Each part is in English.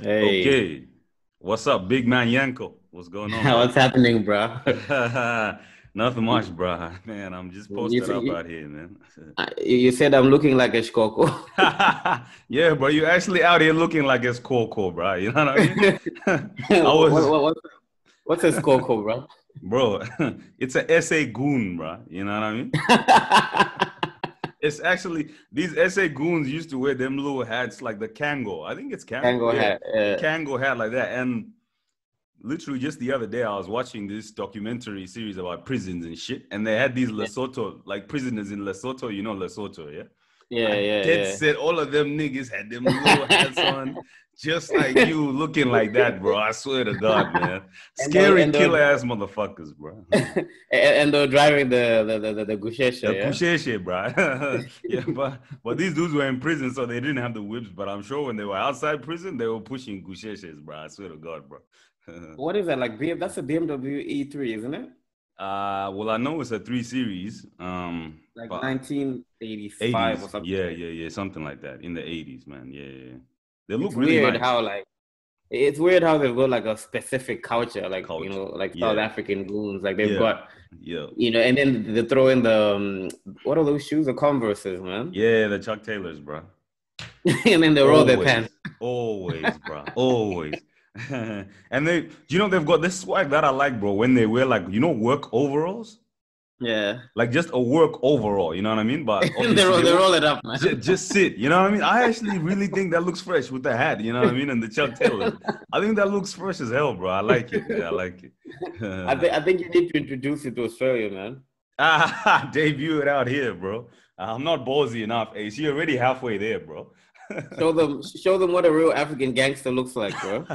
Hey, Okay. What's up, big man Yanko? What's going on? what's happening, bro? Nothing much, bro. Man, I'm just You posted see- up you- out here, man. You you said I'm looking like a shkoko. yeah, bro, you actually out here looking like it's Coco, bro. You know what I mean? I was, what, what, what, what's a skoko, bro? bro, it's a SA goon, bro. You know what I mean? It's actually these SA goons used to wear them little hats like the Kangol. I think it's Kangol. Tango yeah. hat. Yeah. Kangol hat like that. And literally just the other day, I was watching this documentary series about prisons and shit, and they had these Lesotho, like prisoners in Lesotho. You know Lesotho, yeah? Yeah, yeah, Dead yeah. set, all of them niggas had them little hats on, just like you, looking like that, bro. I swear to God, man. Scary, the- and the- killer ass motherfuckers, bro. and, and they're driving the the the, the, the gusheshe, The yeah? Bro. yeah, but but these dudes were in prison, so they didn't have the whips. But I'm sure when they were outside prison, they were pushing Gusheshes, bro. I swear to God, bro. What is that like? BM, that's a BMW E3, isn't it? uh, well, I know it's a three series. Um, Like but 1985 or something. Yeah, yeah, yeah, something like that in the 80s, man. Yeah, yeah. They look It's really weird nice. how like it's weird how they've got like a specific culture, like Culture. you know, like South Yeah. African goons. Like they've Yeah. got yeah, you know, and then they throw in the um, what are those shoes? The Converses, man. yeah, the Chuck Taylors, bro. and then they roll their pants. Always, bro. Always. and they, you know, they've got this swag that I like, bro. When they wear like, you know, work overalls, Yeah. like just a work overall. You know what I mean? But they, roll, they roll it up, man. just, just sit. You know what I mean? I actually really think that looks fresh with the hat. You know what I mean? And the Chuck Taylor. I think that looks fresh as hell, bro. I like it. Yeah, I like it. I think I think you need to introduce it to Australia, man. ah, debut it out here, bro. I'm not ballsy enough. Hey, she already halfway there, bro. Show them show them what a real African gangster looks like, bro.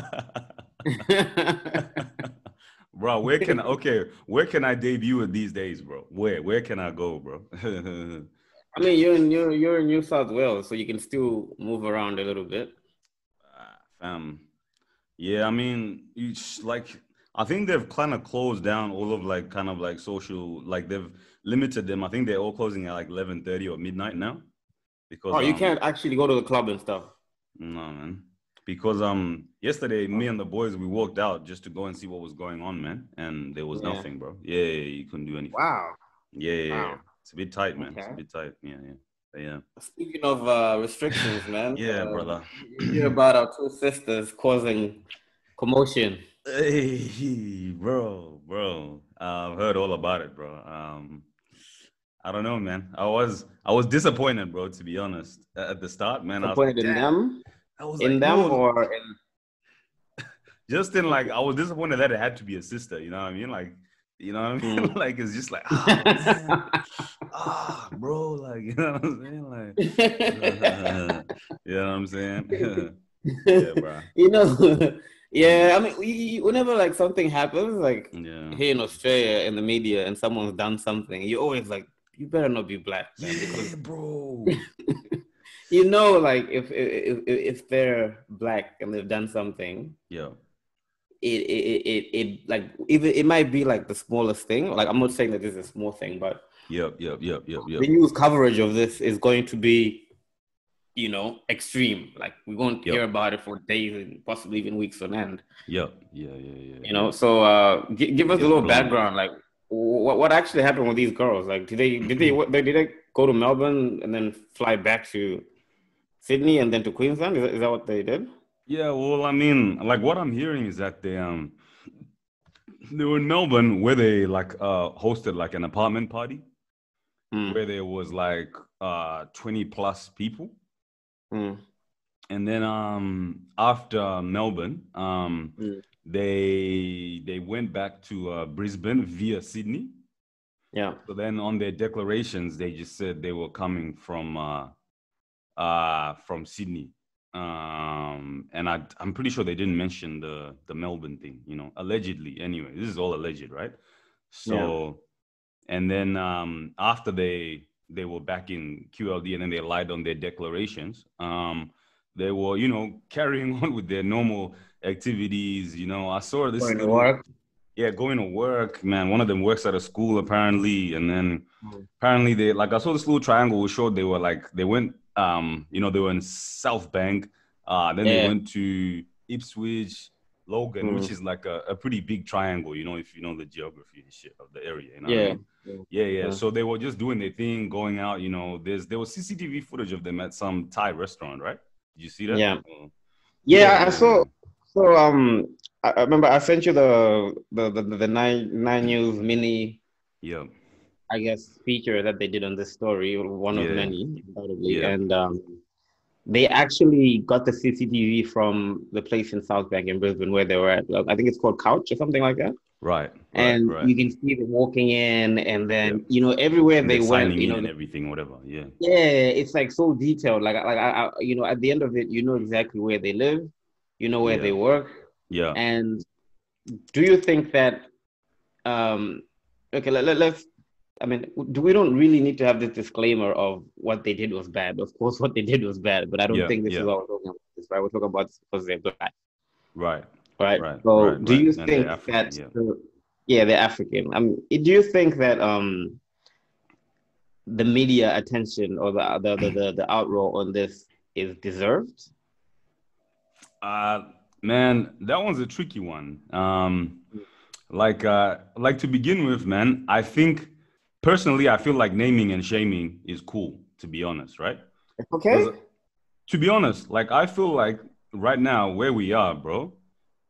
Bro, where can okay, where can I debut it these days, bro? Where where can I go, bro? I mean, you're in you're, you're in New South Wales, so you can still move around a little bit. um, yeah, I mean, you like I think they've kind of closed down all of like kind of like social, like they've limited them. I think they're all closing at like eleven thirty or midnight now. Because Oh, you um, can't actually go to the club and stuff. No, man. Because um yesterday me and the boys we walked out just to go and see what was going on, man. And there was Yeah. nothing, bro. Yeah, yeah, you couldn't do anything. Wow. Yeah, yeah, yeah. Wow. It's a bit tight, man. It's a bit tight. Yeah, yeah. Yeah. Speaking of uh, restrictions, man. Yeah, uh, brother. You hear about our two sisters causing commotion. Hey, bro, bro. I've heard all about it, bro. Um I don't know, man. I was I was disappointed, bro, to be honest. At the start, man. I was Disappointed in them, in like, them, "No." or in just in like I was disappointed that it had to be a sister, you know what I mean? Like, you know what I mean? Mm. like it's just like ah, man. ah, bro, like you know what I'm saying? Like you know what I'm saying? yeah, bro. you know, yeah. I mean, we, whenever like something happens, like Yeah. here in Australia in the media, and someone's done something, you're always like, you better not be black, man, Yeah, because bro. You know, like if if if, they're black and they've done something, Yeah. it it, it it like even it might be like the smallest thing. Like I'm not saying that this is a small thing, but Yep, yep, yep, yep, yep. the news coverage of this is going to be, you know, extreme. Like we won't Yep. hear about it for days and possibly even weeks on end. Yep. Yeah, yeah, yeah. You know, so uh, g- give us a little background. Like, what what actually happened with these girls? Like, did they did they did they go to Melbourne and then fly back to Sydney and then to Queensland? Is that, is that what they did? Yeah, well, I mean, like what I'm hearing is that they um they were in Melbourne where they like uh hosted like an apartment party Hmm, where there was like uh 20 plus people. hmm, And then um after Melbourne, um Mm. they they went back to uh, Brisbane via Sydney. Yeah. So then on their declarations, they just said they were coming from uh uh from Sydney. Um and I I'm pretty sure they didn't mention the the Melbourne thing, you know, allegedly anyway. This is all alleged, right? So and then um after they they were back in QLD and then they lied on their declarations, um they were, you know, carrying on with their normal activities, you know. I saw this Going to work. yeah, going to work, man. One of them works at a school apparently, and then Mm. apparently they like I saw this little triangle which showed they were like they went um you know they were in South Bank, uh then they went to Ipswich, Logan, Mm. which is like a, a pretty big triangle, you know, if you know the geography and shit of the area. You know what I Yeah. mean? Yeah, yeah. Yeah. So they were just doing their thing, going out. You know, there's there was CCTV footage of them at some Thai restaurant, right? Did you see that? Yeah. Oh, Yeah, I saw. So um, I, I remember I sent you the the the, the nine nine news mini, Yeah. I guess, feature that they did on this story, one of many, undoubtedly, Yeah. and um, they actually got the CCTV from the place in South Bank in Brisbane where they were at. I think it's called Couch or something like that. Right. right, and right. you can see them walking in, and then you know everywhere And they went, you in know, and everything, whatever. Yeah. yeah, it's like so detailed. Like, like I, I, you know, at the end of it, you know exactly where they live, you know where Yeah. they work, Yeah. and do you think that, um, okay, let, let, let's. I mean, do we don't really need to have this disclaimer of what they did was bad? Of course, what they did was bad, but I don't Yeah, think this yeah. is what we're talking about. This, right? We're talking about because they're black, Right. right? Right, So, right, do you they're think African, that? yeah. the- yeah, they're African. I mean, do you think that um the media attention or the the the, the, the outroar on this is deserved? Uh, man, that one's a tricky one. Um, like, uh, like to begin with, man, I think personally, I feel like naming and shaming is cool. To be honest, right? Okay. To be honest, like I feel like right now where we are, bro,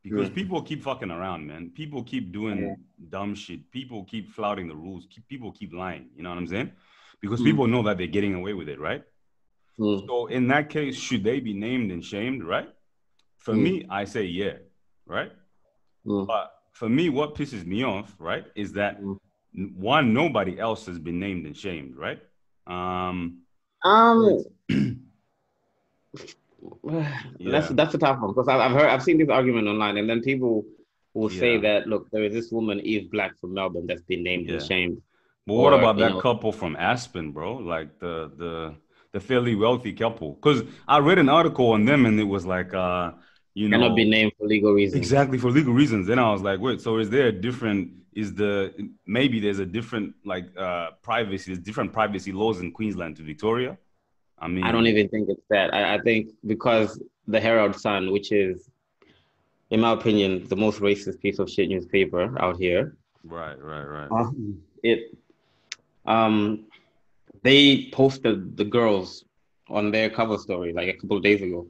because Mm. people keep fucking around, man. People keep doing Yeah. dumb shit. People keep flouting the rules. Keep, people keep lying. You know what I'm saying? Because Mm. people know that they're getting away with it, right? Mm. So in that case, should they be named and shamed, right? For Mm. me, I say yeah, right? Mm. But for me, what pisses me off, right, is that Mm. n- one, nobody else has been named and shamed, right? Um, Um, Yeah. that's that's a tough one because I've, heard I've seen this argument online, and then people will say that look, there is this woman Eve Black from Melbourne that's been named and shamed. but what Or, about that know- couple from Aspen, bro? Like the the the fairly wealthy couple? Because I read an article on them, and it was like, uh, you know, Cannot be named for legal reasons. Exactly for legal reasons. Then I was like, wait, so is there a different? Is the maybe there's a different like uh privacy? There's different privacy laws in Queensland to Victoria. I mean, I don't even think it's that. I, I think because the Herald Sun, which is, in my opinion, the most racist piece of shit newspaper out here, Right, right, right. um, it, um, they posted the girls on their cover story like a couple of days ago.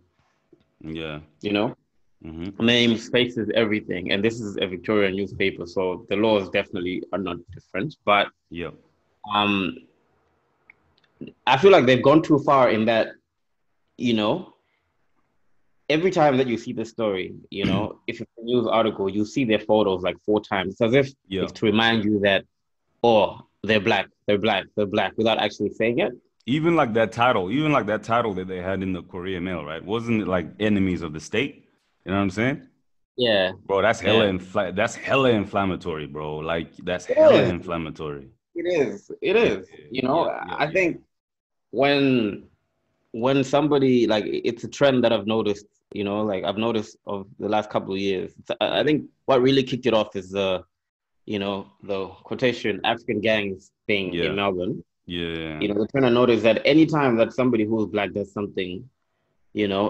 Yeah. You know, hmm names, faces, everything, and this is a Victorian newspaper, so the laws definitely are not different. But yeah, um, I feel like they've gone too far in that, you know, every time that you see the story, you know, if it's a news article, you see their photos like four times. It's as if Yeah. it's to remind you that, oh, they're black, they're black, they're black, without actually saying it. Even like that title, even like that title that they had in the Courier Mail, right? Wasn't it like enemies of the state? You know what I'm saying? Yeah, Bro, that's hella Yeah. infla- that's hella inflammatory, bro. Like that's hella Yeah. inflammatory. it is. It is. Yeah, You know, yeah, I think when when somebody like it's a trend that I've noticed. You know, like I've noticed of the last couple of years. I think what really kicked it off is the, you know, the quotation African gangs thing in Melbourne. Yeah. You know, the trend I to notice that anytime that somebody who's black does something, you know,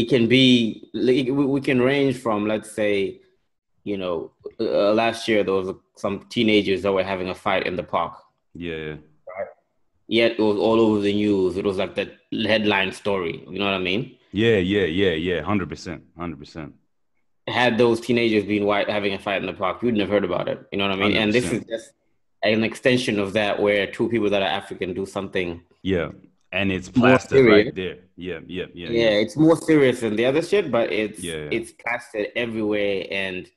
it can be like, we can range from let's say, you know, uh, last year there was some teenagers that were having a fight in the park. Yeah. Right. Yet it was all over the news. It was like that headline story. You know what I mean? Yeah, yeah, yeah, yeah. Hundred percent. Hundred percent. Had those teenagers been white having a fight in the park, you wouldn't have heard about it. You know what I mean? And this is just an extension of that, where two people that are African do something. Yeah. And it's plastered right there. Yeah, yeah, yeah. Yeah, it's more serious than the other shit, but it's Yeah. it's plastered everywhere. And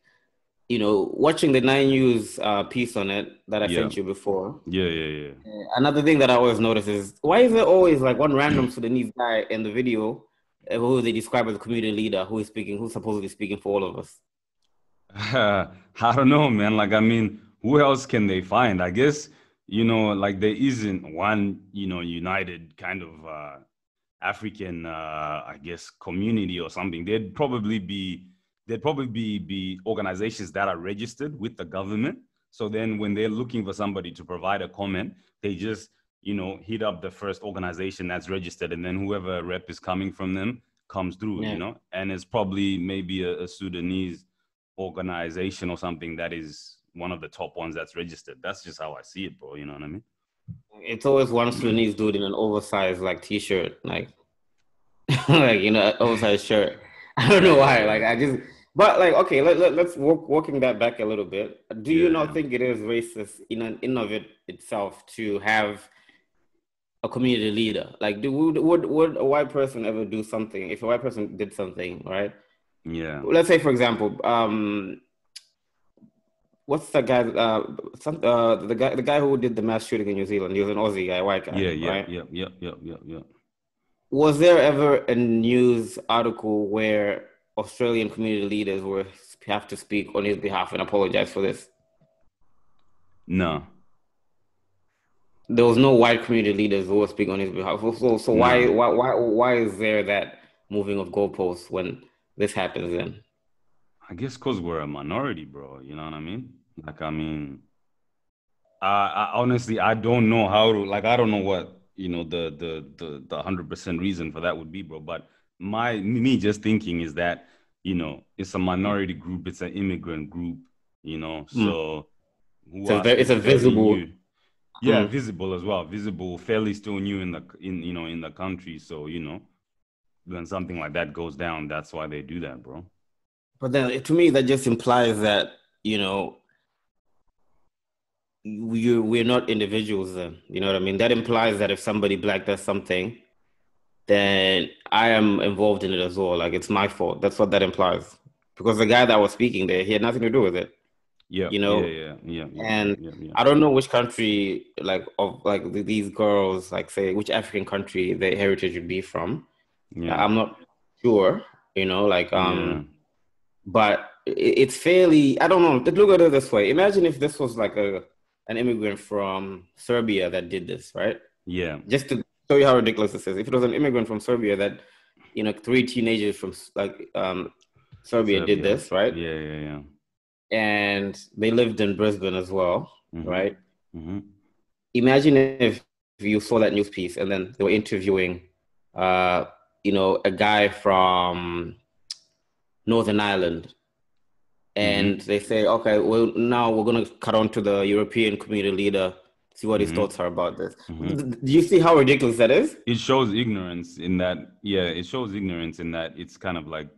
you know, watching the Nine News uh, piece on it that I Yeah. sent you before. Yeah, yeah, yeah. Uh, Another thing that I always notice is why is there always like one random Sudanese guy in the video uh, who they describe as a community leader who is speaking, who's supposedly speaking for all of us? I don't know, man. Like, I mean, who else can they find? I guess, you know, like there isn't one, you know, united kind of uh African uh I guess community or something. There'd probably be there'd probably be be organizations that are registered with the government. So then when they're looking for somebody to provide a comment, they just, you know, hit up the first organization that's registered and then whoever rep is coming from them comes through, Yeah. you know, and it's probably maybe a, a Sudanese organization or something that is one of the top ones that's registered. That's just how I see it, bro. You know what I mean? It's always one Sudanese dude in an oversized like t-shirt, like like you know, oversized shirt. I don't know why. Like I just but like okay, let, let, let's walk walking that back a little bit. Do you Yeah. not think it is racist in an in of it itself to have a community leader? Like do would would, would a white person ever do something if a white person did something, right? Yeah. let's say for example um what's the guy uh some uh the guy the guy who did the mass shooting in new zealand he was an aussie guy white guy Yeah, yeah, right? yeah, yeah, yeah, yeah, yeah. was there ever a news article where australian community leaders were have to speak on his behalf and apologize for this No. there was no white community leaders who were speaking on his behalf so so, so why why why why is there that moving of goalposts when this happens then I guess because we're a minority, bro. You know what I mean? Like, I mean, I, I honestly, I don't know how to, like, I don't know what, you know, the, the, the, the 100% reason for that would be, bro. But my, me just thinking is that, you know, it's a minority group, it's an immigrant group, you know, Mm. so. a are it's a visible- new- Yeah, Mm. visible as well. Visible, fairly still new in the, in, you know, in the country. So, you know, when something like that goes down, that's why they do that, bro. But then, to me, that just implies that you know you we're not individuals. Then you know what I mean. That implies that if somebody black does something, then I am involved in it as well. Like it's my fault. That's what that implies. Because the guy that was speaking there, he had nothing to do with it. Yeah, You know, yeah, yeah, yeah, and yeah, yeah. I don't know which country, like of like these girls, like say which African country their heritage would be from. yeah. I'm not sure. You know, like um but it's fairly i don't know look at it this way. Imagine if this was like a an immigrant from serbia that did this right? Yeah, just to show you how ridiculous this is. If it was an immigrant from serbia that you know three teenagers from like um serbia, did this right? Yeah, yeah, yeah. and they lived in brisbane as well Mhm, right? Mhm. imagine if you saw that news piece and then they were interviewing uh you know a guy from northern ireland and they say okay well now we're going to cut on to the european community leader see what his Mhm. thoughts are about this Mhm. do you see how ridiculous that is It shows ignorance in that. Yeah, it shows ignorance in that it's kind of like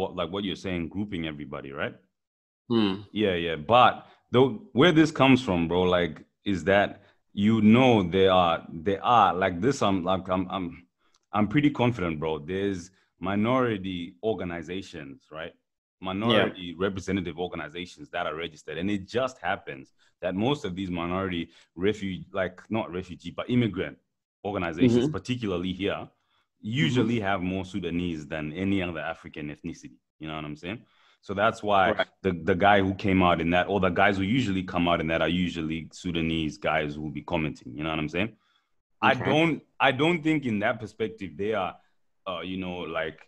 what, like what you're saying, grouping everybody, right? Hmm. Yeah, yeah. But though, where this comes from, bro, like, is that you know there are there are like this. I'm like I'm I'm I'm pretty confident, bro. There's minority organizations, right? Minority representative organizations that are registered, and it just happens that most of these minority refugee, like not refugee, but immigrant organizations, Mhm. particularly here, usually have more Sudanese than any other African ethnicity. You know what I'm saying? So that's why Correct. the, the guy who came out in that, or the guys who usually come out in that are usually Sudanese guys who will be commenting. You know what I'm saying? I don't I don't think in that perspective they are uh, you know, like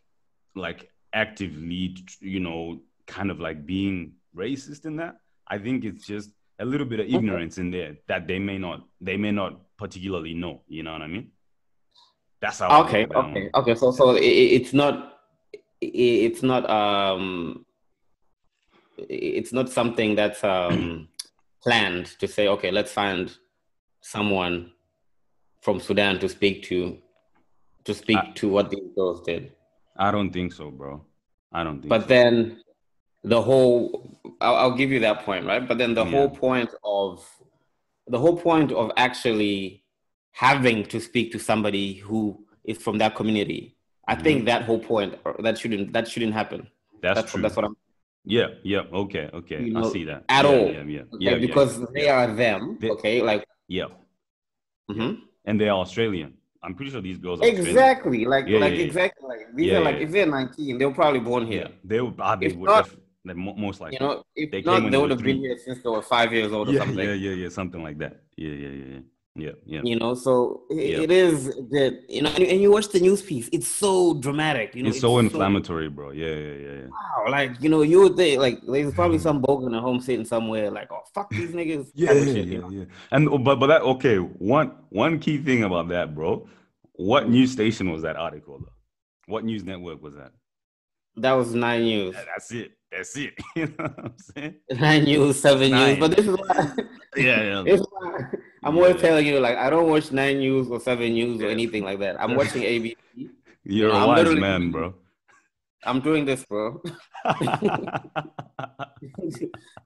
like actively, you know, kind of like being racist in that. I think it's just a little bit of ignorance in there that they may not they may not particularly know. You know what I mean? That's how. Okay okay okay so so it, it's not it's not um it's not something that's um planned to say okay let's find someone from sudan to speak to to speak I- to what these girls did I don't think so, bro. I don't think. but so. then the whole I'll, I'll give you that point right but then the Yeah. whole point of the whole point of actually having to speak to somebody who is from that community i Mm-hmm. think that whole point that shouldn't that shouldn't happen that's, that's true. what, that's what i'm yeah, yeah. Okay, okay. You I see that at Yeah, all. Yeah, yeah, okay? yeah, yeah, because yeah, they yeah. are them They- okay like Yeah, mhm. and they are Australian. I'm pretty sure these girls are exactly like Yeah, like yeah, exactly like these are like if they're 19 they were probably born here they would. Ah, they If would. not- mo- most likely. you know if They came not they would have been here since they were five years old or something yeah, yeah, yeah, something like that. Yeah, yeah, yeah, yeah, yeah, yeah. you know so i- Yeah. it is that you know and, and you watch the news piece it's so dramatic you know it's, so inflammatory, bro. Yeah, yeah, yeah, yeah. wow like you know you would think like there's probably Mm. some bogan at home sitting somewhere like oh fuck these niggas Yeah, type of yeah, you yeah, know? yeah. And but but that okay. One one key thing about that, bro. What news station was that article though? What news network was that? That was nine news. That's it. That's it. you know what I'm saying? Nine news, seven Nine. news. But this is why, Yeah, yeah. This is why I'm always telling you, like, I don't watch nine news or seven news or anything like that. I'm watching ABC. You're I'm a wise man, bro. I'm doing this, bro. you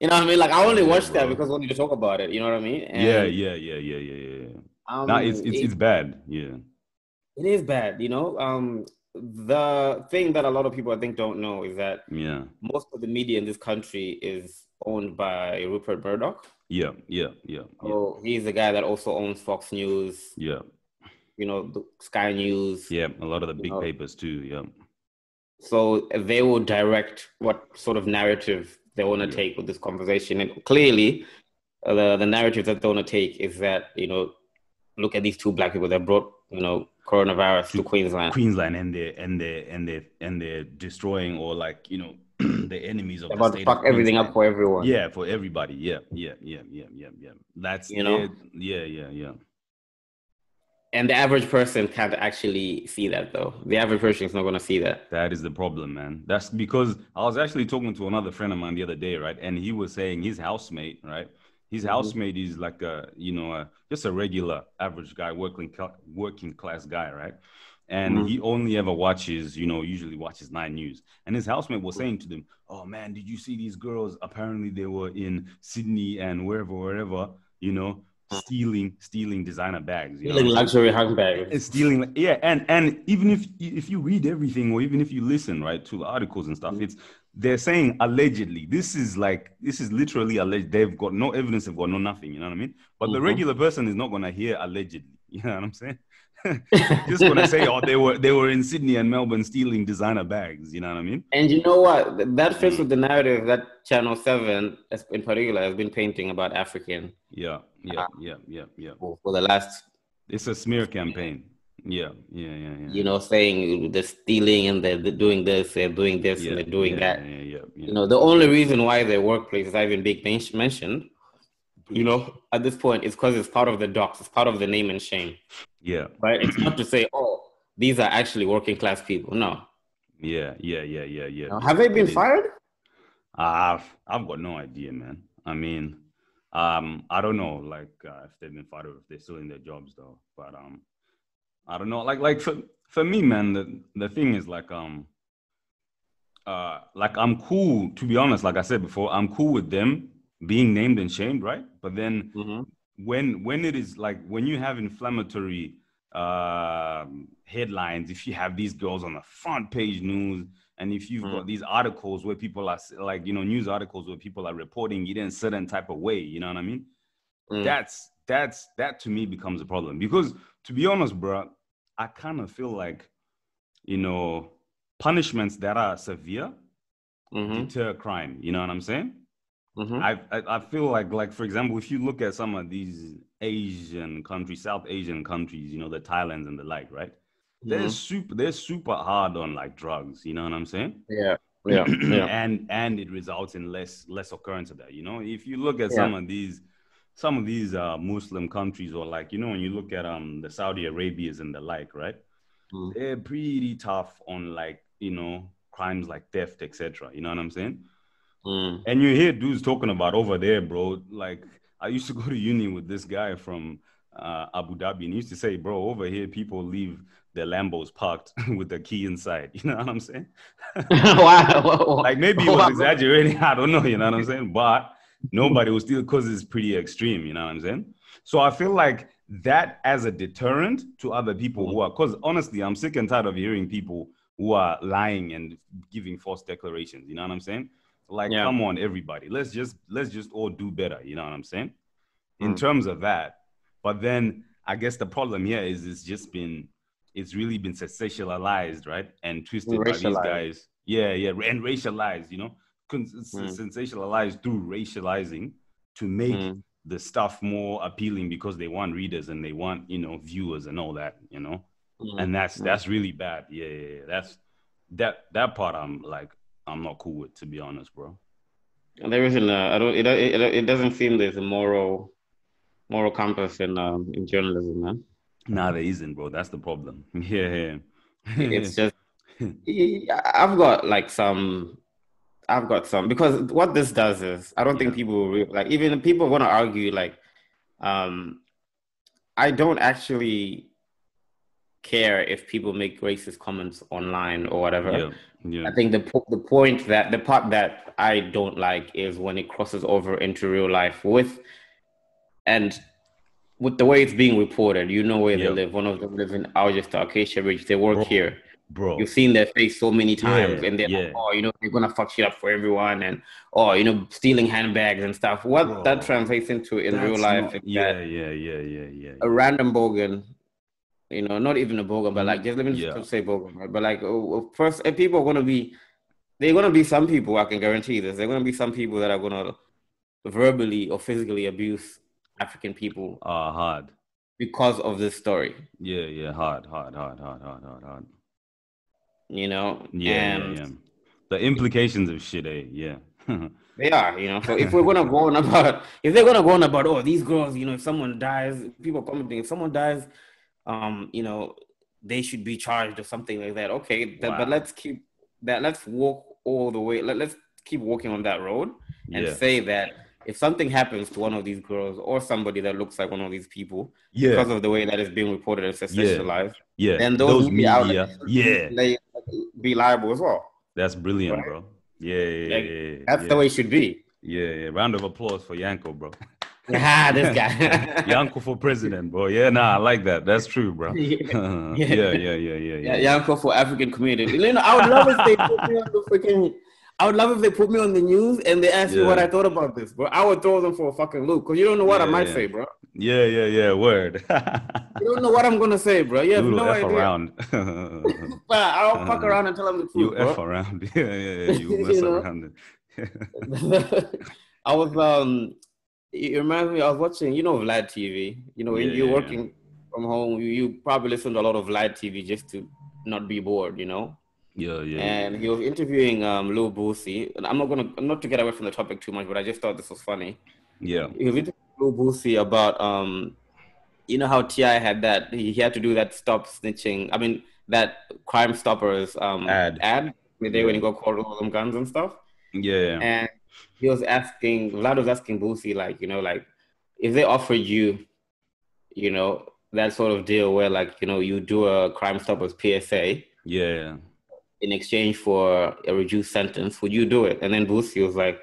know what I mean? Like, I only Yeah, watch that because when you to talk about it, you know what I mean? And, yeah, yeah, yeah, yeah, yeah, yeah. Um, it's it's it- it's bad. Yeah. it is bad, you know. Um, the thing that a lot of people I think don't know is that Yeah. most of the media in this country is owned by Rupert Murdoch. Yeah. Yeah. Yeah. Yeah. He's the guy that also owns Fox News, Yeah. you know, the Sky News. Yeah. A lot of the big know. papers too. Yeah. So they will direct what sort of narrative they want to Yeah. take with this conversation. And clearly, uh, the, the narrative that they want to take is that, you know, look at these two black people that brought, you know, coronavirus to Queensland. Queensland and they and they and they and they're destroying or like you know the enemies of They're the about to fuck everything up for everyone. Yeah, for everybody. Yeah, yeah, yeah, yeah, yeah, yeah. That's You know? it. Yeah, yeah, yeah. And the average person can't actually see that, though. The average person is not going to see that. That is the problem, man. That's because I was actually talking to another friend of mine the other day, right? And he was saying his housemate, right? His Mhm. housemate is like a, you know, a, just a regular average guy, working working class guy, right? And Mhm. he only ever watches, you know, usually watches Nine News. And his housemate was saying to them, "Oh man, did you see these girls? Apparently they were in Sydney and wherever, wherever, you know, stealing stealing designer bags, you know, luxury handbags. it's stealing yeah and and even if if you read everything or even if you listen right to the articles and stuff Mhm. it's they're saying allegedly this is like this is literally alleged they've got no evidence they've got no nothing you know what i mean but the Mhm. regular person is not going to hear allegedly you know what i'm saying just going to say oh they were they were in sydney and melbourne stealing designer bags you know what i mean And you know what? That fits Mm. with the narrative that Channel 7, in particular, has been painting about African yeah yeah yeah yeah yeah for for the last, it's a smear campaign yeah yeah yeah yeah you know, saying they're stealing and they're, doing this, they're doing this, yeah, and they're doing yeah, that. yeah yeah yeah You know, the only reason why their workplace is even being men- mentioned, you know, at this point, it's because it's part of the docs, it's part of the name and shame, yeah right? It's not to say, oh, these are actually working class people. No. yeah yeah yeah yeah yeah Now, have they been fired? I've I've got no idea, man. I mean, um, I don't know, like uh, if they've been fired or if they're still in their jobs though. But um, I don't know. Like like for for me, man, the the thing is like um, uh, like I'm cool. To be honest, like I said before, I'm cool with them being named and shamed, right? But then Mm-hmm. when when it is like when you have inflammatory um headlines if you have these girls on the front page news and if you've Mm. got these articles where people are like you know news articles where people are reporting it in a certain type of way you know what i mean Mm. that's that's that to me becomes a problem because to be honest bro i kind of feel like you know punishments that are severe Mm-hmm. deter crime you know what i'm saying Mm-hmm. I, I I feel like like for example, if you look at some of these Asian countries, South Asian countries, you know, the Thailands and the like, right? They're Mhm. super they're super hard on like drugs, you know what I'm saying? Yeah. Yeah. Yeah. and and it results in less less occurrence of that. You know, if you look at Yeah. some of these some of these uh Muslim countries or like, you know, when you look at um the Saudi Arabias and the like, right? Mm. They're pretty tough on like, you know, crimes like theft, etc. You know what I'm saying? Mm. And you hear dudes talking about over there, bro. Like I used to go to uni with this guy from uh, Abu Dhabi, and he used to say, "Bro, over here people leave their Lambos parked with the key inside." You know what I'm saying? wow. Like maybe he was exaggerating. I don't know. You know what I'm saying? But nobody will still because it's pretty extreme. You know what I'm saying? So I feel like that as a deterrent to other people who are because honestly, I'm sick and tired of hearing people who are lying and giving false declarations. You know what I'm saying? Like, Yeah. come on, everybody. Let's just let's just all do better. You know what I'm saying? In Mm. terms of that. But then I guess the problem here is it's just been it's really been sensationalized, right? And twisted by these guys. Yeah, yeah, and racialized, you know, Mm. sensationalized through racializing to make Mm. the stuff more appealing because they want readers and they want, you know, viewers and all that, you know. Mm. And that's Mm. that's really bad. Yeah, yeah, yeah. That's that that part I'm like I'm not cool with to be honest, bro. And there isn't a, I don't, it, it, it doesn't seem there's a moral, moral compass in, um, in journalism, man. Nah, there isn't, bro. That's the problem. Yeah, yeah. It's just, I've got like some. I've got some because what this does is I don't think people re- like even people want to argue like, um, I don't actually care if people make racist comments online or whatever. Yeah, yeah, I think the po- the point that the part that I don't like is when it crosses over into real life with, and with the way it's being reported. You know where Yeah. they live. One of them lives in Algester, Acacia Ridge. They work Bro. here. bro. You've seen their face so many times, Yeah, and they're like, oh, you know, they're gonna fuck shit up for everyone, and oh, you know, stealing handbags and stuff. What Bro. that translates into in real life not- yeah, yeah, yeah, yeah, yeah. a random bogan, you know, not even a bogan, but like just let me Mm, Yeah. just say bogan, right? But like oh, oh, first, people are gonna be, they're gonna be some people. I can guarantee this. They're gonna be some people that are gonna verbally or physically abuse African people Ah, hard. because of this story. Yeah, yeah, hard, hard, hard, hard, hard, hard, hard. You know, Yeah, yeah, yeah. The implications of shit, eh? Yeah. They are, you know. So if we're gonna go on about, if they're gonna go on about, oh, these girls, you know, if someone dies, people commenting, if someone dies, um, you know, they should be charged or something like that. Okay, th- Wow. but let's keep that. Let's walk all the way. Let, let's keep walking on that road and yeah, say that if something happens to one of these girls or somebody that looks like one of these people yeah, because of the way that it's being reported and Yeah. sensationalized, yeah. then those, media, media, yeah, they be liable as well. that's brilliant, Right. bro. Yeah, yeah, yeah, Like, yeah, That's yeah. the way it should be. Yeah, yeah. Round of applause for Yanko, bro. Ah, this guy. Yanko for president, bro. Yeah, nah, I like that. That's true, bro. yeah, Yeah. yeah, yeah, yeah, yeah. Yeah, Yanko for African community. You know, I would love if they put me on the freaking. I would love if they put me on the news and they ask me what I thought about this, bro. I would throw them for a fucking loop because you don't know what I might yeah. say, bro. Yeah, yeah, yeah. Word. You don't know what I'm gonna say, bro. You have you no F idea. around. But I'll fuck around and tell them the truth. you truth, F around. Yeah, yeah, yeah. You You mess know? around. I was um. It reminds me. I was watching. You know, Vlad TV. You know, when Yeah, you're yeah, yeah. working from home, you, you probably listen to a lot of Vlad TV just to not be bored. You know. yeah, yeah. and he was interviewing um Lil Boosie. And I'm not gonna not to get away from the topic too much, but I just thought this was funny. yeah. He was interviewing Lil Boosie about um, you know how T.I. had that he, he had to do that stop snitching. I mean that Crime Stoppers um Ad. ad the day when he got called all them guns and stuff. Yeah, yeah. And he was asking Vlad was asking Boosie like you know like if they offered you, you know that sort of deal where like you know you do a Crime Stoppers PSA Yeah. in exchange for a reduced sentence, would you do it? And then Boosie was like,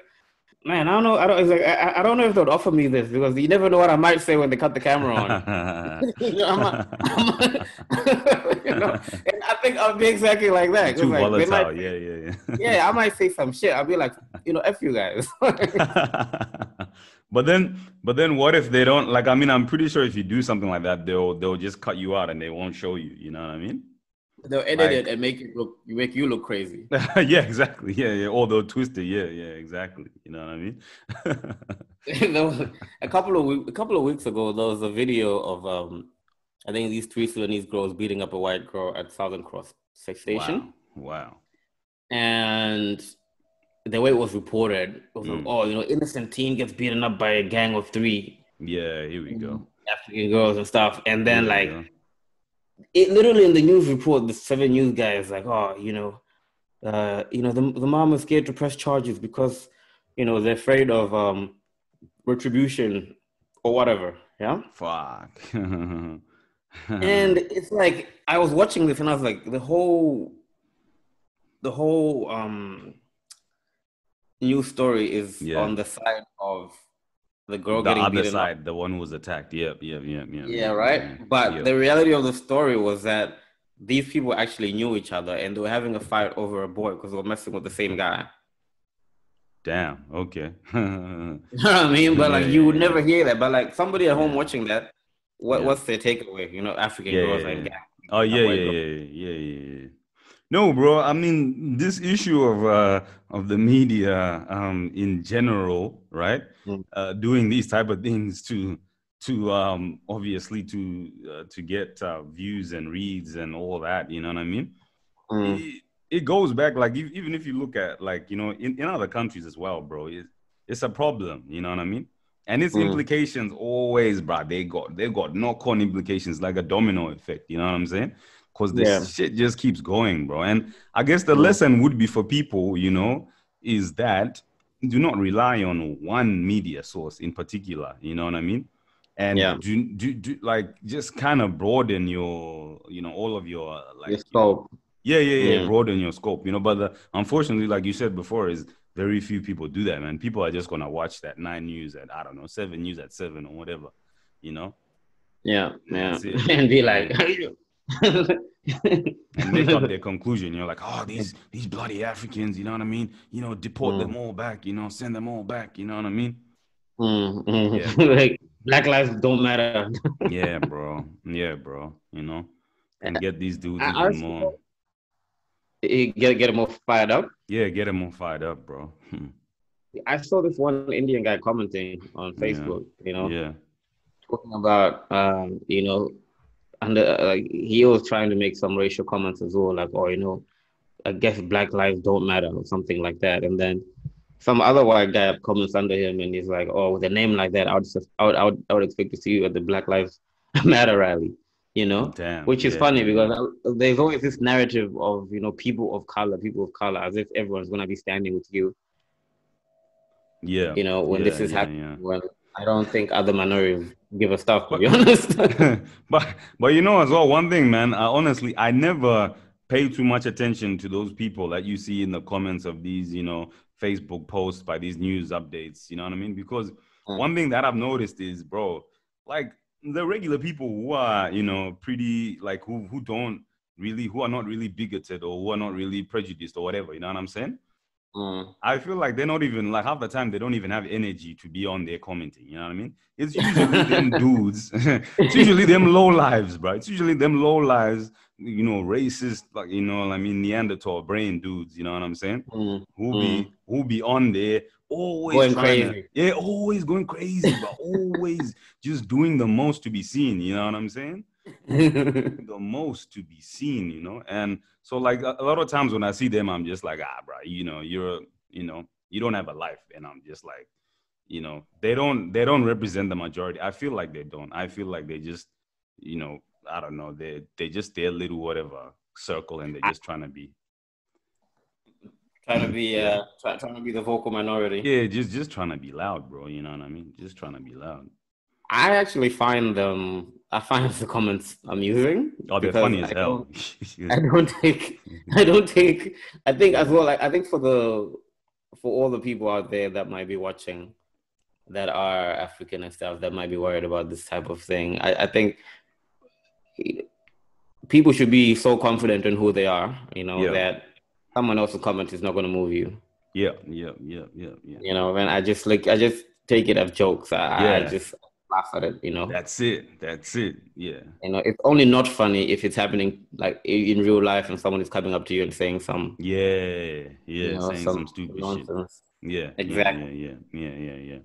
Man, I don't know. I don't. Like I, I don't know if they'd offer me this because you never know what I might say when they cut the camera on. you know, I'm a, I'm a, you know, and I think I'll be exactly like that. Too like, volatile. might- yeah, yeah, yeah. yeah, I might say some shit. I'll be like, you know, f you guys. but then, but then, what if they don't like? I mean, I'm pretty sure if you do something like that, they'll they'll just cut you out and they won't show you. You know what I mean? They'll edit Like- it and make it look, make you look crazy. yeah, exactly. Yeah, yeah. Or they'll twist it. Yeah, yeah, exactly. You know what I mean? there was a couple of a couple of weeks ago, there was a video of um, I think these three Sudanese girls beating up a white girl at Southern Cross station, wow. wow. and the way it was reported, it was like, Mm. oh, you know, innocent teen gets beaten up by a gang of three Yeah, here we go. African girls and stuff, and then like go. It literally in the news report, the seven news guys like, oh, you know, uh, you know, the the mom is scared to press charges because, you know, they're afraid of um, retribution or whatever. Yeah, fuck. and it's like I was watching this and I was like, the whole, the whole um, news story is Yeah. on the side of the girl the getting other beaten up. side, the one who was attacked. Yep, yep, yep, yep. Yeah, yep, right. yep, But yep. the reality of the story was that these people actually knew each other and they were having a fight over a boy because they were messing with the same guy. damn. Okay. You know what I mean? But like you would never hear that. But like somebody at home watching that, what what's their takeaway? You know, African girls yeah, and yeah. Oh yeah, yeah, yeah, yeah, yeah, yeah. No, bro. I mean, this issue of uh, of the media um, in general, right? Mm. Uh, doing these type of things to to um, obviously to uh, to get uh, views and reads and all that. You know what I mean? Mm. It, it goes back like even if you look at like you know in, in other countries as well, bro. It, it's a problem. You know what I mean? And its Mm. implications always, bro. They got they got knock on implications like a domino effect. You know what I'm saying? Because this Yeah. shit just keeps going, bro. And I guess the Mm. lesson would be for people, you know, is that do not rely on one media source in particular. You know what I mean? And Yeah. do, do do like just kind of broaden your, you know, all of your like Your you know, scope. yeah, yeah, yeah. Mm. Broaden your scope, you know. But the, unfortunately, like you said before, is very few people do that, man. People are just gonna watch that nine news at I don't know seven news at seven or whatever, you know, Yeah, yeah. And be like, and make up their conclusion. You're like, oh, these these bloody Africans, you know what I mean? You know, deport Mm. them all back. You know, send them all back. You know what I mean? Mm, mm. like black lives don't matter. Yeah, bro. Yeah, bro. You know, and get these dudes I- even more. get get them all fired up. Yeah, get them more fired up, bro. I saw this one Indian guy commenting on Yeah. Facebook. You know, yeah, talking about um, you know, and uh, like he was trying to make some racial comments as well, like, oh, you know, I guess black lives don't matter or something like that. And then some other white guy comments under him, and he's like, oh, with a name like that, I would just, I would, I would, I would expect to see you at the Black Lives Matter rally. You know, damn. which is yeah, funny because I- there's always this narrative of you know people of color, people of color, as if everyone's gonna be standing with you. yeah, You know, when yeah, this is yeah, happening, yeah. when I don't think other minorities give a stuff. To But- be honest. but but you know as well one thing man I honestly i never pay too much attention to those people that you see in the comments of these you know facebook posts by these news updates you know what i mean because Mm. one thing that i've noticed is bro like the regular people who are you know pretty like who who don't really who are not really bigoted or who are not really prejudiced or whatever you know what i'm saying Mm. I feel like they're not even like half the time they don't even have energy to be on there commenting. You know what I mean? It's usually them dudes. it's usually them low lives, bro. It's usually them low lives, you know, racist, like you know, I mean Neanderthal brain dudes. You know what I'm saying? Mm. Who be who be on there always Going trying to- crazy. yeah, always going crazy, but always just doing the most to be seen. You know what I'm saying? the most to be seen, you know. And so, like a, a lot of times when I see them, I'm just like, ah, bro, you know, you're, you know, you don't have a life, and I'm just like, you know, they don't, they don't represent the majority. I feel like they don't. I feel like they just, you know, I don't know, they they just their little whatever circle, and they're just trying to be, trying to be uh try, trying to be the vocal minority. yeah, just just trying to be loud, bro. You know what I mean? Just trying to be loud. I actually find them I find the comments amusing. Oh, they're funny as I hell. don't- I don't take I don't take I think as well like I think for the for all the people out there that might be watching that are African and stuff that might be worried about this type of thing. I, I think people should be so confident in who they are, you know, Yeah. that someone else's comment is not gonna move you. yeah, yeah, yeah, yeah, yeah. You know, and I just like I just take it as jokes. I, I Yeah. just laugh at it, you know. That's it. That's it. Yeah. You know, it's only not funny if it's happening like in real life and someone is coming up to you and saying some, Yeah, yeah, you know, saying some, stupid shit. Yeah, Exactly. Yeah, yeah, yeah, yeah, yeah.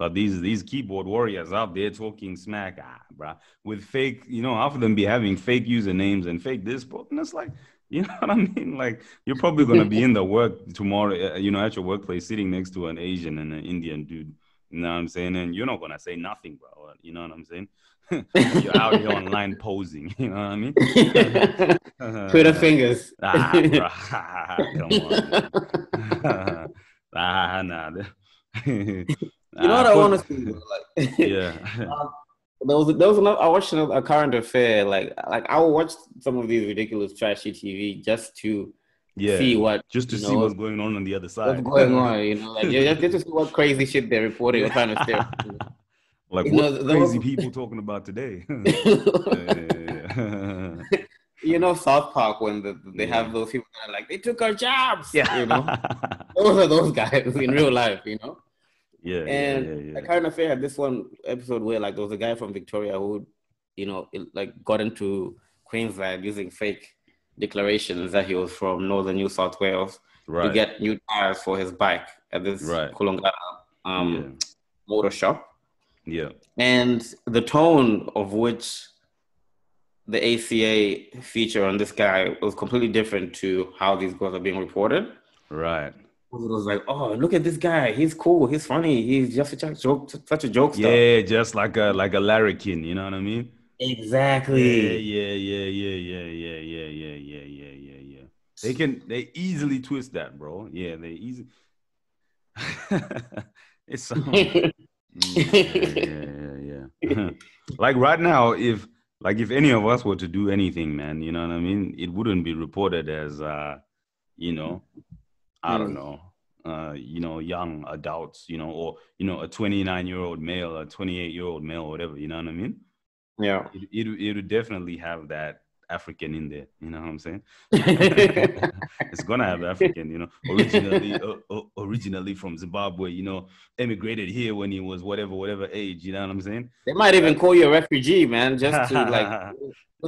But these these keyboard warriors out there talking smack, ah, bruh, with fake, you know, half of them be having fake usernames and fake this, bro. And it's like, you know what I mean? Like, you're probably gonna be in the work tomorrow, uh, you know, at your workplace, sitting next to an Asian and an Indian dude. You know what I'm saying? And you're not gonna say nothing, bro. You know what I'm saying? you're out here online posing. You know what I mean? Twitter fingers. Ah, bruh. Come on. ah, nah. You know what I want to see? Like, Yeah. there was there was another, I watched another, a current affair. Like like I watched some of these ridiculous trashy TV just to Yeah. see what Just to see know, what's going on on the other side. what's going on. You know, like just, just to see what crazy shit they're reporting or trying to steer. Like You what know, crazy was- people talking about today. yeah, yeah, yeah. you know, South Park when the, they Yeah. have those people that are like they took our jobs. yeah. you know, those are those guys in real life. You know. yeah, yeah, And yeah, a yeah. current affair had this one episode where like there was a guy from Victoria who, you know, it, like got into Queensland using fake declarations that he was from northern New South Wales right. to get new tires for his bike at this Right. Um, motor shop. yeah. And the tone of which the ACA feature on this guy was completely different to how these girls are being reported. Right. It was like, oh, look at this guy. He's cool. He's funny. He's just such a joke, such a jokester. Yeah, just like a like a larrikin, you know what I mean? Exactly. Yeah, yeah, yeah, yeah, yeah, yeah, yeah, yeah, yeah, yeah, yeah. Yeah. They can they easily twist that, bro. Yeah, they easy. it's um, yeah, yeah, yeah. yeah. like right now, if like if any of us were to do anything, man, you know what I mean, it wouldn't be reported as uh, you know, I don't know, uh, you know, young adults, you know, or you know, a 29 year old male, a 28 year old male, whatever, you know what I mean? Yeah. It, it, would definitely have that African in there. You know what I'm saying? it's gonna have African. You know, originally uh, originally from Zimbabwe. You know, emigrated here when he was whatever whatever age. You know what I'm saying? They might even call you a refugee, man, just to like.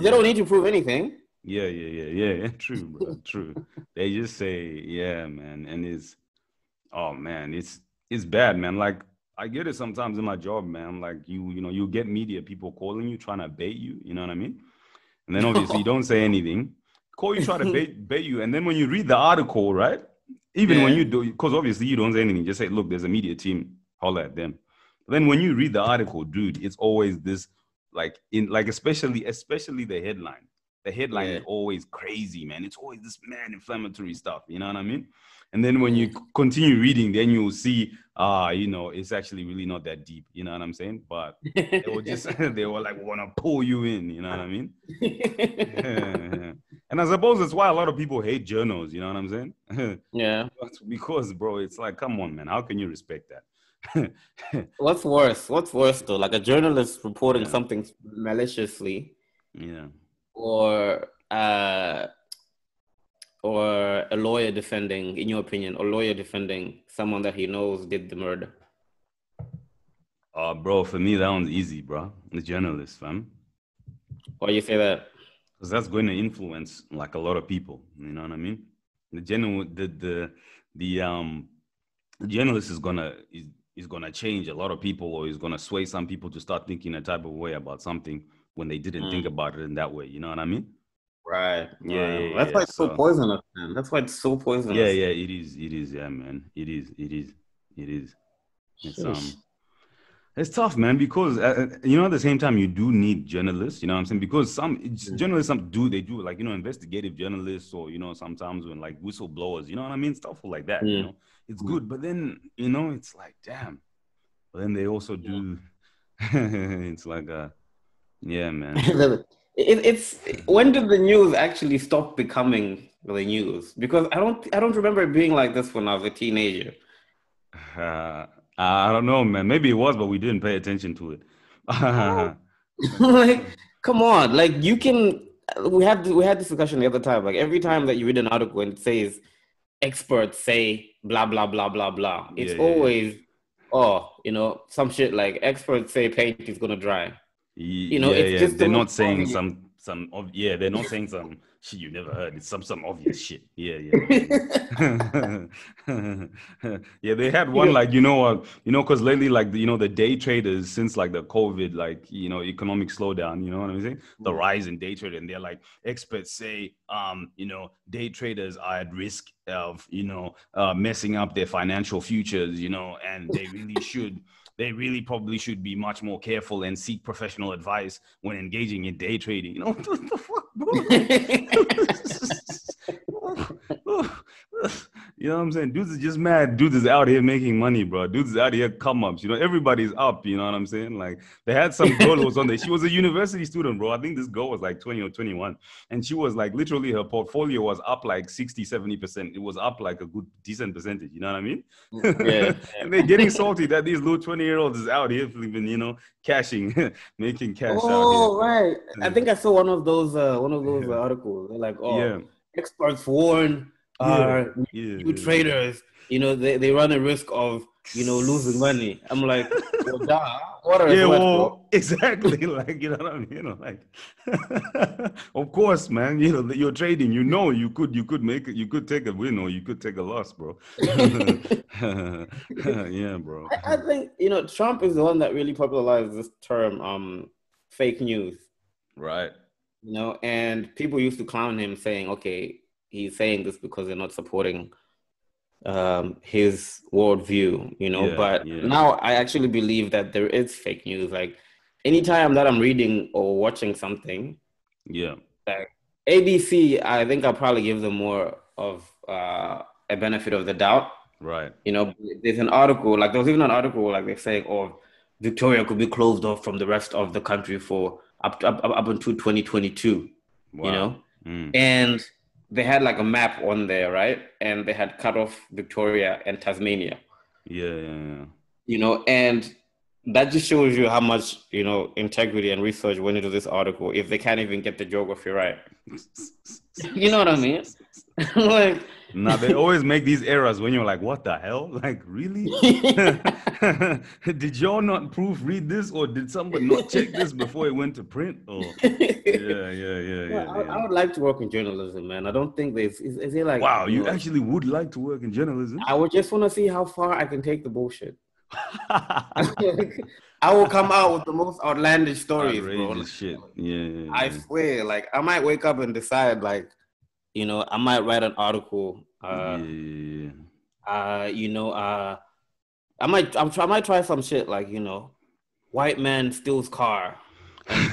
they don't need to prove anything. Yeah, yeah, yeah, yeah. True, bro. True. they just say, yeah, man, and it's, oh man, it's it's bad, man. Like I get it sometimes in my job, man. Like you, you know, you get media people calling you, trying to bait you. You know what I mean? And then obviously you don't say anything. Call you, try to bait, bait you, and then when you read the article, right? Even yeah. when you do, because obviously you don't say anything, just say, "Look, there's a media team. Holler at them." But then when you read the article, dude, it's always this, like in like especially especially the headline. The headline yeah. is always crazy, man. It's always this man inflammatory stuff. You know what I mean? And then when you continue reading, then you'll see, ah, uh, you know, it's actually really not that deep. You know what I'm saying? But they were just they were like want to pull you in. You know what I mean? and I suppose that's why a lot of people hate journals. You know what I'm saying? yeah. because, bro, it's like, come on, man, how can you respect that? What's worse? What's worse though? Like a journalist reporting yeah. something maliciously. Yeah. Or uh or a lawyer defending, in your opinion, a lawyer defending someone that he knows did the murder? Uh, bro, for me, that one's easy, bro. The journalist, fam. Why you say that? Because that's going to influence like a lot of people. You know what I mean? The general, the the the um, the journalist is gonna is is gonna change a lot of people, or is gonna sway some people to start thinking a type of way about something when they didn't mm. think about it in that way. You know what I mean? Right. Yeah. yeah That's yeah, why it's so, so, poisonous, man. That's why it's so poisonous. Yeah, yeah, it is. It is, yeah, man. It is. It is. It is. It's um it's tough, man, because uh, uh, you know at the same time you do need journalists. You know what I'm saying? Because some mm. journalists, some do they do like you know investigative journalists or you know sometimes when like whistleblowers. You know what I mean? Stuff like that. Mm. You know, it's mm. good, but then you know it's like damn. But then they also do. it's like a, yeah, man. It, it's when did the news actually stop becoming the news? Because I don't I don't remember it being like this when I was a teenager. Uh, I don't know, man. Maybe it was, but we didn't pay attention to it. like, come on, like you can. We had we had this discussion the other time. Like every time that you read an article and it says experts say blah blah blah blah blah, it's yeah, always yeah. oh you know some shit like experts say paint is gonna dry. You know, yeah, it's yeah. just they're not saying some some of yeah, they're not saying some shit you never heard. It's some some obvious shit. Yeah, yeah. yeah, they had one like you know what uh, you know because lately like you know the day traders since like the COVID like you know economic slowdown. You know what I'm saying? The mm. rise in day trading. They're like experts say um you know day traders are at risk of you know uh, messing up their financial futures. You know, and they really should they really probably should be much more careful and seek professional advice when engaging in day trading. You know, what the fuck, bro? You know what I'm saying? Dudes is just mad. Dudes is out here making money, bro. Dudes is out here come ups. You know, everybody's up. You know what I'm saying? Like they had some girl who was on there. She was a university student, bro. I think this girl was like 20 or 21. And she was like literally her portfolio was up like 60, 70%. It was up like a good decent percentage. You know what I mean? Yeah. and they're getting salty that these little 20 year olds is out here flipping, you know, cashing, making cash. Oh, right. I think I saw one of those uh one of those uh, articles. They're like, oh yeah. Experts warn are yeah, new yeah, traders, you know, they, they run a risk of, you know, losing money. I'm like, well, duh, water yeah, well, exactly. Like, you know what I mean? You know, like, of course, man, you know, you're trading, you know, you could, you could make it, you could take a win or you could take a loss, bro. yeah, bro. I, I think, you know, Trump is the one that really popularized this term, um, fake news. Right. You know, and people used to clown him saying, okay, he's saying this because they're not supporting um, his worldview, you know. Yeah, but yeah. now I actually believe that there is fake news. Like anytime that I'm reading or watching something, Yeah. like ABC, I think I'll probably give them more of uh, a benefit of the doubt. Right. You know, there's an article, like there was even an article, like they're saying, oh, Victoria could be closed off from the rest of the country for up up, up until 2022. Wow. You know, Mm. and they had like a map on there, right? And they had cut off Victoria and Tasmania. Yeah, yeah, yeah. You know, and that just shows you how much you know integrity and research went into this article. If they can't even get the geography right, you know what I mean? like, Now they always make these errors when you're like, "What the hell? Like, really? did y'all not proofread this, or did somebody not check this before it went to print?" Or yeah, yeah, yeah, yeah. I, I would like to work in journalism, man. I don't think there's. Is, is it like? Wow, you know, actually would like to work in journalism? I would just want to see how far I can take the bullshit. I will come out with the most outlandish stories, bro. Shit. Yeah, yeah, I swear, like I might wake up and decide, like, you know, I might write an article. Uh, yeah. uh, you know, uh, I might, I'm, I might try some shit like, you know, white man steals car,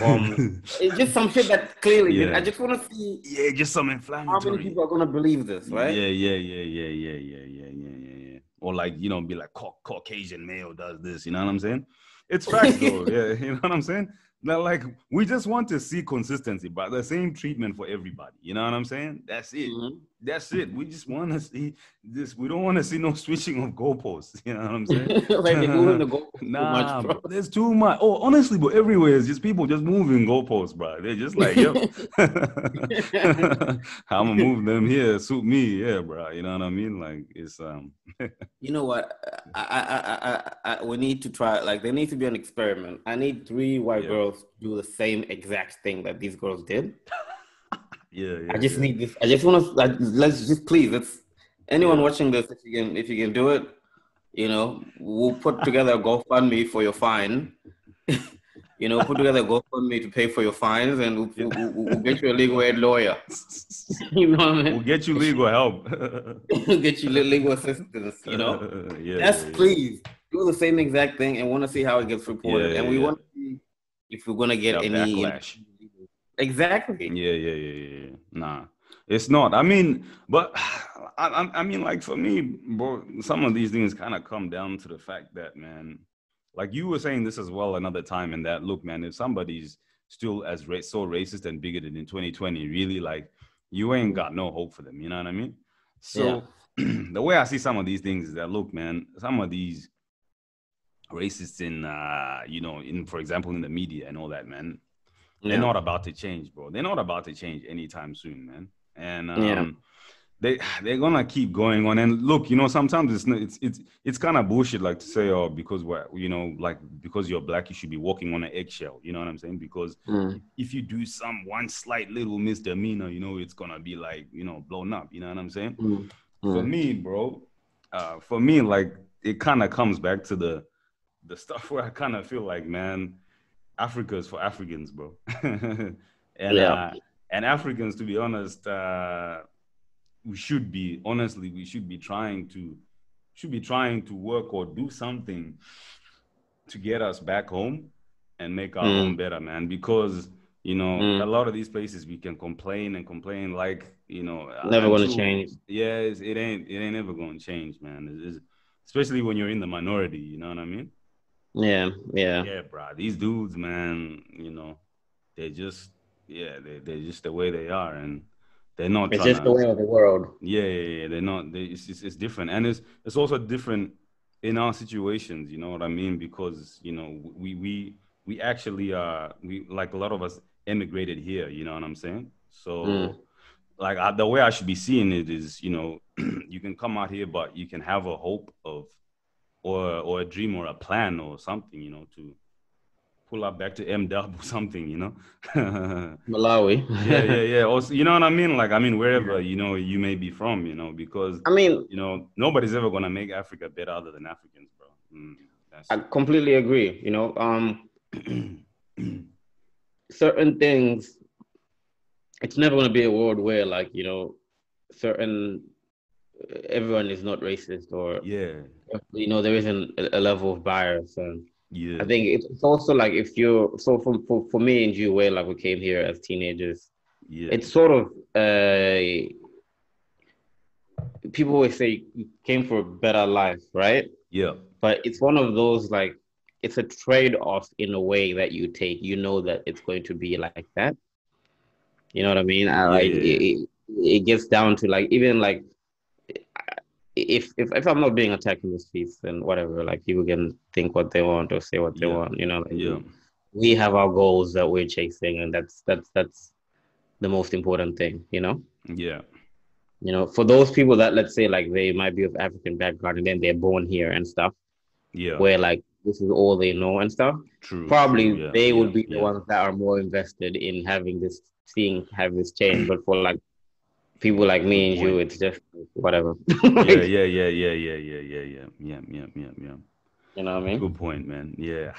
um, it's just some shit that clearly. Yeah. I just want to see yeah, just some inflammatory. how many people are gonna believe this, right? Yeah, yeah, yeah, yeah, yeah, yeah, yeah, yeah, yeah, yeah. Or like, you know, be like Cau- Caucasian male does this. You know what I'm saying? It's facts though. yeah, you know what I'm saying? Now, like, we just want to see consistency, but the same treatment for everybody. You know what I'm saying? That's it. Mhm. That's it. We just want to see this. We don't want to see no switching of goalposts. You know what I'm saying? like they're moving the goal too Nah, much, bro. bro, there's too much. Oh, honestly, but everywhere it's just people just moving goalposts, bro. They're just like, yo, I'm gonna move them here, suit me, yeah, bro. You know what I mean? Like it's um, You know what? I, I, I, I, I, we need to try. Like, there needs to be an experiment. I need three white Yeah. girls to do the same exact thing that these girls did. Yeah, yeah. I just yeah. need this. I just want to. Let's just please. Let's anyone watching this. If you can, if you can do it, you know, we'll put together a GoFundMe for your fine. you know, put together a GoFundMe to pay for your fines, and we'll, we'll, we'll, get you a legal aid lawyer. you know what I mean? We'll get you legal help. We'll get you legal assistance. You know. yeah. Yes, yeah, please do the same exact thing and want to see how it gets reported. And we want to see if we're gonna get Yeah, any backlash. Exactly. Yeah, yeah, yeah, yeah. yeah. Nah, it's not. I mean, but I, I, mean, like for me, bro, some of these things kind of come down to the fact that, man, like you were saying this as well another time, and that look, man, if somebody's still as ra- so racist and bigoted in 2020, really, like you ain't got no hope for them. You know what I mean? So the way I see some of these things is that, look, man, some of these racists in, uh, you know, in for example, in the media and all that, man, Yeah. they're not about to change, bro. They're not about to change anytime soon, man. And um, Yeah. they they're gonna keep going on. And look, you know, sometimes it's it's it's it's kind of bullshit, like to say, oh, because we're you know, like because you're black, you should be walking on an eggshell. You know what I'm saying? Because Mm. if you do some one slight little misdemeanor, you know, it's gonna be like you know blown up. You know what I'm saying? Mm. For Mm. me, bro, uh, for me, like it kind of comes back to the the stuff where I kind of feel like, man, Africa is for Africans, bro. and Yeah. uh, and Africans, to be honest, uh, we should be honestly, we should be trying to should be trying to work or do something to get us back home and make our Mm. home better, man. Because you know, Mm. a lot of these places we can complain and complain like you know, Never gonna change. yeah, it ain't it ain't ever gonna change, man. It's- especially when you're in the minority. You know what I mean? Yeah, yeah. Yeah, bro. These dudes, man. You know, they just yeah, they they're just the way they are, and they're not. It's just to- the way of the world. yeah, yeah, yeah. They're not. They, it's, it's it's different, and it's it's also different in our situations. You know what I mean? Because you know we we we actually uh we like a lot of us emigrated here. You know what I'm saying? So Mm. like I, the way I should be seeing it is, you know, you can come out here, but you can have a hope of or or a dream or a plan or something, you know, to pull up back to M Dub or something, you know. Malawi. yeah, yeah, yeah. Also, you know what I mean? Like, I mean, wherever you know you may be from, you know, because I mean, you know nobody's ever gonna make Africa better other than Africans, bro. Mm, I completely agree. You know, um, certain things, it's never going to be a world where, like, you know, certain everyone is not racist or yeah, you know there isn't a, level of bias and Yeah. I think it's also like if you're so for for, for me and you, where like we came here as teenagers, Yeah. it's sort of uh people always say you came for a better life, right? yeah. But it's one of those like it's a trade-off in a way that you take. You know that it's going to be like that. You know what I mean? I, like Yeah. it, it, it gets down to like even like if if if I'm not being attacked in the streets, then whatever. Like people can think what they want or say what they Yeah. want. You know, like, Yeah. we have our goals that we're chasing, and that's that's that's the most important thing. You know, Yeah. you know, for those people that let's say like they might be of African background and then they're born here and stuff, Yeah. where like this is all they know and stuff. True. Probably true, yeah, they yeah, would be the ones that are more invested in having this, seeing have this change. But for like people like me and you, it's just whatever. Yeah, yeah, yeah, yeah, yeah, yeah, yeah, yeah, yeah, yeah, yeah, yeah. You know what I mean? Good point, man. Yeah.